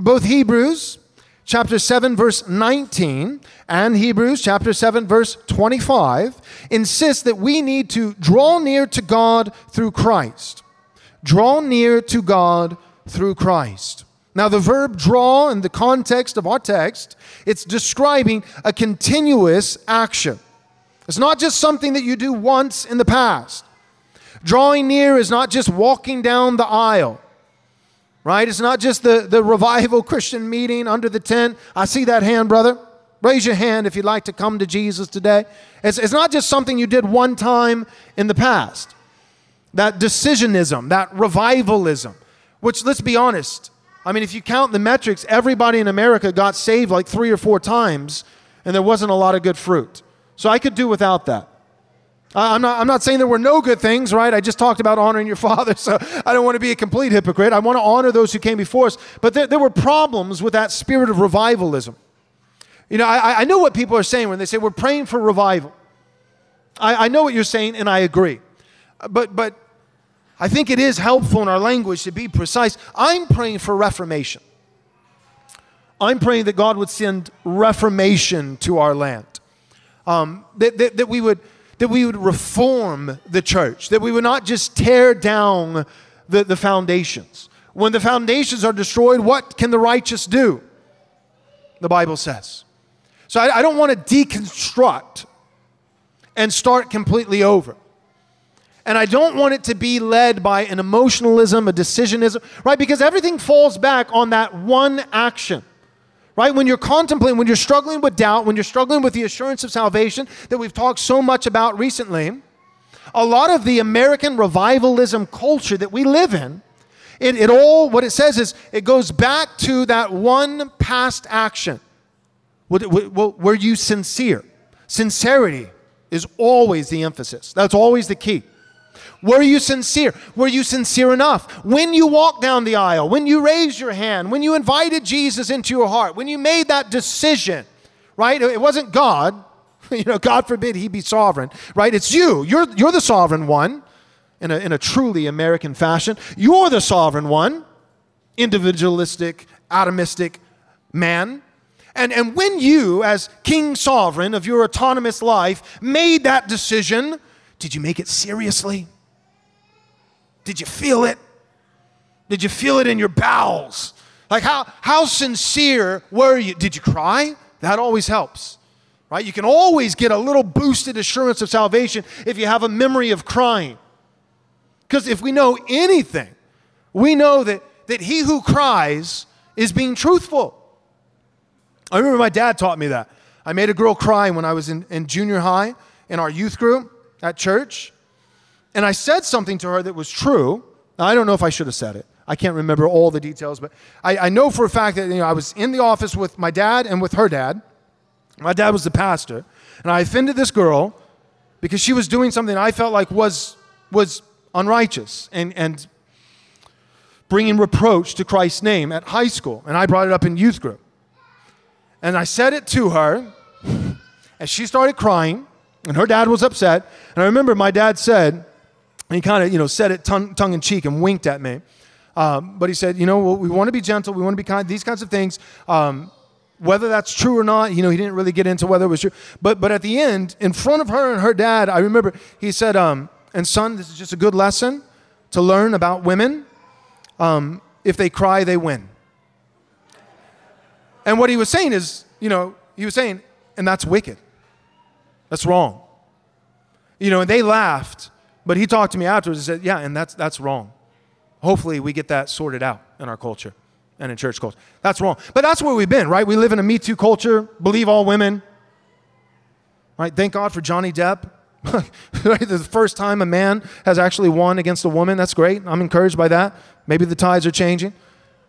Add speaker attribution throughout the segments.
Speaker 1: Both Hebrews chapter 7 verse 19 and Hebrews chapter 7 verse 25 insist that we need to draw near to God through Christ. Draw near to God through Christ. Now the verb draw in the context of our text, it's describing a continuous action. It's not just something that you do once in the past. Drawing near is not just walking down the aisle right? It's not just the, the revival Christian meeting under the tent. I see that hand, brother. Raise your hand if you'd like to come to Jesus today. It's, it's not just something you did one time in the past. That decisionism, that revivalism, which, let's be honest, I mean, if you count the metrics, everybody in America got saved like three or four times, and there wasn't a lot of good fruit. So I could do without that. I'm not, I'm not saying there were no good things, right? I just talked about honoring your father, so I don't want to be a complete hypocrite. I want to honor those who came before us. But there, there were problems with that spirit of revivalism. You know, I, I know what people are saying when they say we're praying for revival. I, I know what you're saying, and I agree. But, but I think it is helpful in our language to be precise. I'm praying for reformation. I'm praying that God would send reformation to our land. Um, that, that, that we would that we would reform the church, that we would not just tear down the, the foundations. When the foundations are destroyed, what can the righteous do? The Bible says. So I, I don't want to deconstruct and start completely over. And I don't want it to be led by an emotionalism, a decisionism, right? Because everything falls back on that one action right? When you're contemplating, when you're struggling with doubt, when you're struggling with the assurance of salvation that we've talked so much about recently, a lot of the American revivalism culture that we live in, it, it all, what it says is, it goes back to that one past action. Were you sincere? Sincerity is always the emphasis. That's always the key. Were you sincere? Were you sincere enough? When you walked down the aisle, when you raised your hand, when you invited Jesus into your heart, when you made that decision, right? It wasn't God. You know, God forbid he be sovereign, right? It's you. You're, you're the sovereign one in a, in a truly American fashion. You're the sovereign one, individualistic, atomistic man. And, and when you, as king sovereign of your autonomous life, made that decision, did you make it seriously? Did you feel it? Did you feel it in your bowels? Like, how, how sincere were you? Did you cry? That always helps, right? You can always get a little boosted assurance of salvation if you have a memory of crying. Because if we know anything, we know that, that he who cries is being truthful. I remember my dad taught me that. I made a girl cry when I was in, in junior high in our youth group at church. And I said something to her that was true. Now, I don't know if I should have said it. I can't remember all the details, but I, I know for a fact that you know, I was in the office with my dad and with her dad. My dad was the pastor. And I offended this girl because she was doing something I felt like was, was unrighteous and, and bringing reproach to Christ's name at high school. And I brought it up in youth group. And I said it to her, and she started crying, and her dad was upset. And I remember my dad said, and he kind of, you know, said it tongue, tongue in cheek and winked at me. Um, but he said, you know, well, we want to be gentle, we want to be kind, these kinds of things. Um, whether that's true or not, you know, he didn't really get into whether it was true. But, but at the end, in front of her and her dad, I remember he said, um, and son, this is just a good lesson to learn about women. Um, if they cry, they win. And what he was saying is, you know, he was saying, and that's wicked. That's wrong. You know, and they laughed. But he talked to me afterwards and said, Yeah, and that's, that's wrong. Hopefully, we get that sorted out in our culture and in church culture. That's wrong. But that's where we've been, right? We live in a Me Too culture, believe all women. Right? Thank God for Johnny Depp. the first time a man has actually won against a woman. That's great. I'm encouraged by that. Maybe the tides are changing.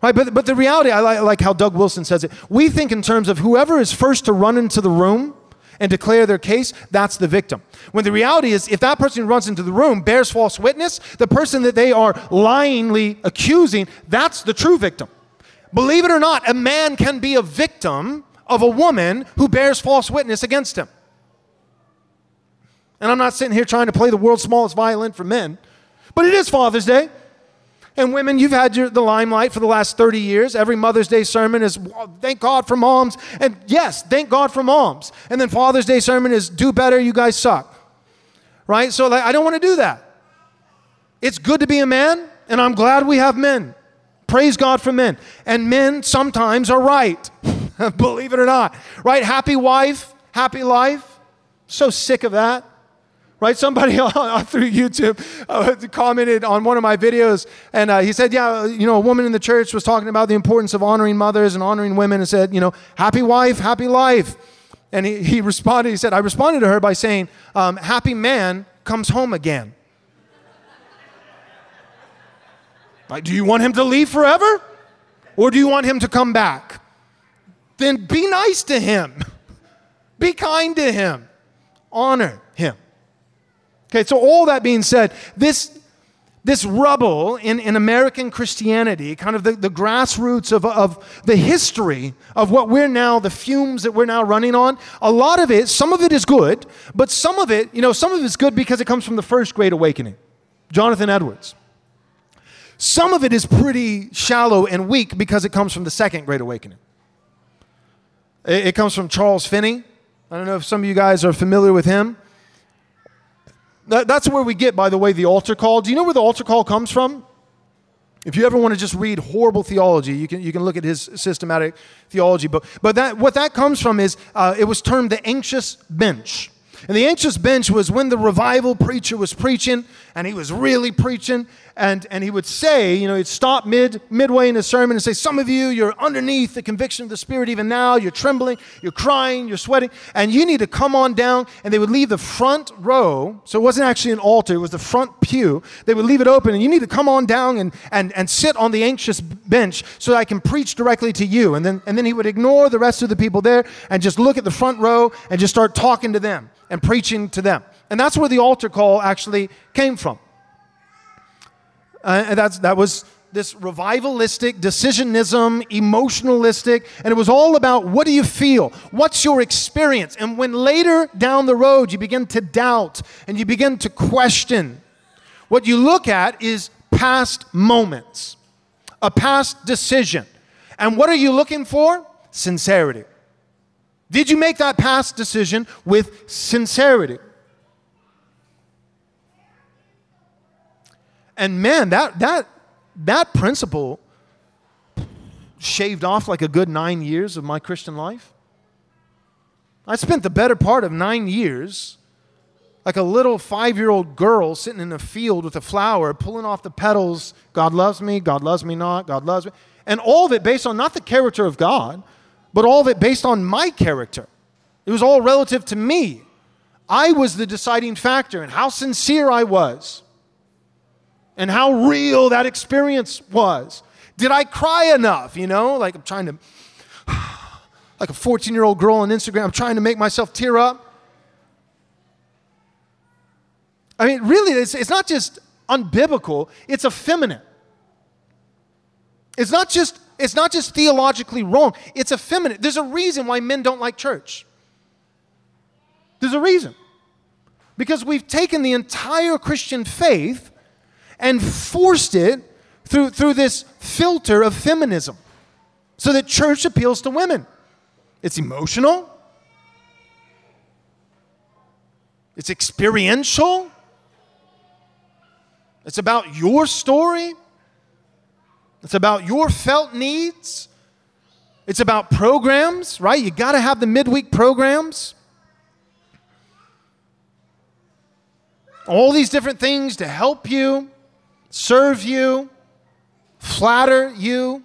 Speaker 1: Right, but, but the reality, I like, I like how Doug Wilson says it. We think in terms of whoever is first to run into the room and declare their case, that's the victim. When the reality is, if that person who runs into the room bears false witness, the person that they are lyingly accusing, that's the true victim. Believe it or not, a man can be a victim of a woman who bears false witness against him. And I'm not sitting here trying to play the world's smallest violin for men, but it is Father's Day. And women, you've had your, the limelight for the last 30 years. Every Mother's Day sermon is thank God for moms. And yes, thank God for moms. And then Father's Day sermon is do better, you guys suck. Right? So like, I don't want to do that. It's good to be a man, and I'm glad we have men. Praise God for men. And men sometimes are right. Believe it or not. Right? Happy wife, happy life. So sick of that. Right? Somebody on through YouTube uh, commented on one of my videos, and uh, he said, Yeah, you know, a woman in the church was talking about the importance of honoring mothers and honoring women, and said, You know, happy wife, happy life. And he, he responded, he said, I responded to her by saying, um, Happy man comes home again. Like, do you want him to leave forever? Or do you want him to come back? Then be nice to him. Be kind to him. Honor. Okay, so all that being said, this, this rubble in, in American Christianity, kind of the, the grassroots of, of the history of what we're now, the fumes that we're now running on, a lot of it, some of it is good, but some of it, you know, some of it's good because it comes from the first great awakening. Jonathan Edwards. Some of it is pretty shallow and weak because it comes from the Second Great Awakening. It, it comes from Charles Finney. I don't know if some of you guys are familiar with him. That, that's where we get, by the way, the altar call. Do you know where the altar call comes from? If you ever want to just read horrible theology, you can, you can look at his systematic theology book. But that, what that comes from is uh, it was termed the anxious bench. And the anxious bench was when the revival preacher was preaching, and he was really preaching, and, and he would say, you know, he'd stop mid, midway in his sermon and say, Some of you, you're underneath the conviction of the Spirit even now. You're trembling, you're crying, you're sweating, and you need to come on down. And they would leave the front row, so it wasn't actually an altar, it was the front pew. They would leave it open, and you need to come on down and, and, and sit on the anxious bench so that I can preach directly to you. And then, and then he would ignore the rest of the people there and just look at the front row and just start talking to them and preaching to them. And that's where the altar call actually came from. Uh, and that's, that was this revivalistic, decisionism, emotionalistic, and it was all about what do you feel? What's your experience? And when later down the road you begin to doubt and you begin to question, what you look at is past moments, a past decision. And what are you looking for? Sincerity. Did you make that past decision with sincerity? And man, that, that, that principle shaved off like a good nine years of my Christian life. I spent the better part of nine years like a little five year old girl sitting in a field with a flower, pulling off the petals. God loves me, God loves me not, God loves me. And all of it based on not the character of God, but all of it based on my character. It was all relative to me. I was the deciding factor in how sincere I was and how real that experience was. Did I cry enough? You know, like I'm trying to, like a 14 year old girl on Instagram, I'm trying to make myself tear up. I mean, really, it's, it's not just unbiblical, it's effeminate. It's not just it's not just theologically wrong, it's effeminate. There's a reason why men don't like church. There's a reason. Because we've taken the entire Christian faith and forced it through, through this filter of feminism so that church appeals to women. It's emotional, it's experiential, it's about your story, it's about your felt needs. It's about programs, right? You got to have the midweek programs. All these different things to help you serve you, flatter you.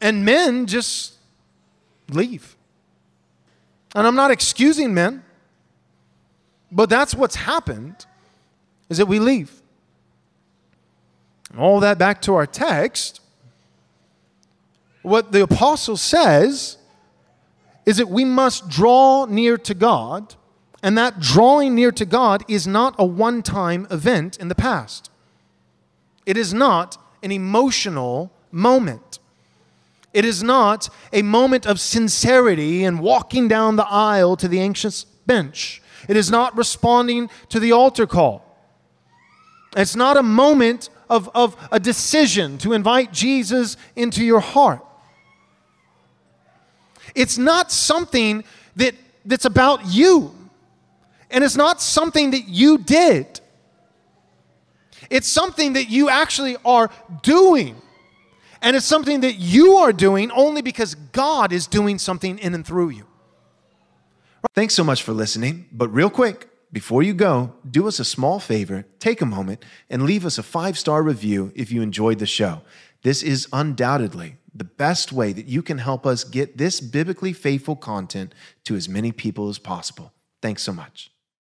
Speaker 1: And men just leave. And I'm not excusing men, but that's what's happened is that we leave. All that back to our text. What the apostle says is that we must draw near to God, and that drawing near to God is not a one time event in the past. It is not an emotional moment. It is not a moment of sincerity and walking down the aisle to the anxious bench. It is not responding to the altar call. It's not a moment of, of a decision to invite Jesus into your heart. It's not something that, that's about you. And it's not something that you did. It's something that you actually are doing. And it's something that you are doing only because God is doing something in and through you.
Speaker 2: Thanks so much for listening. But real quick, before you go, do us a small favor, take a moment, and leave us a five star review if you enjoyed the show. This is undoubtedly the best way that you can help us get this biblically faithful content to as many people as possible. Thanks so much.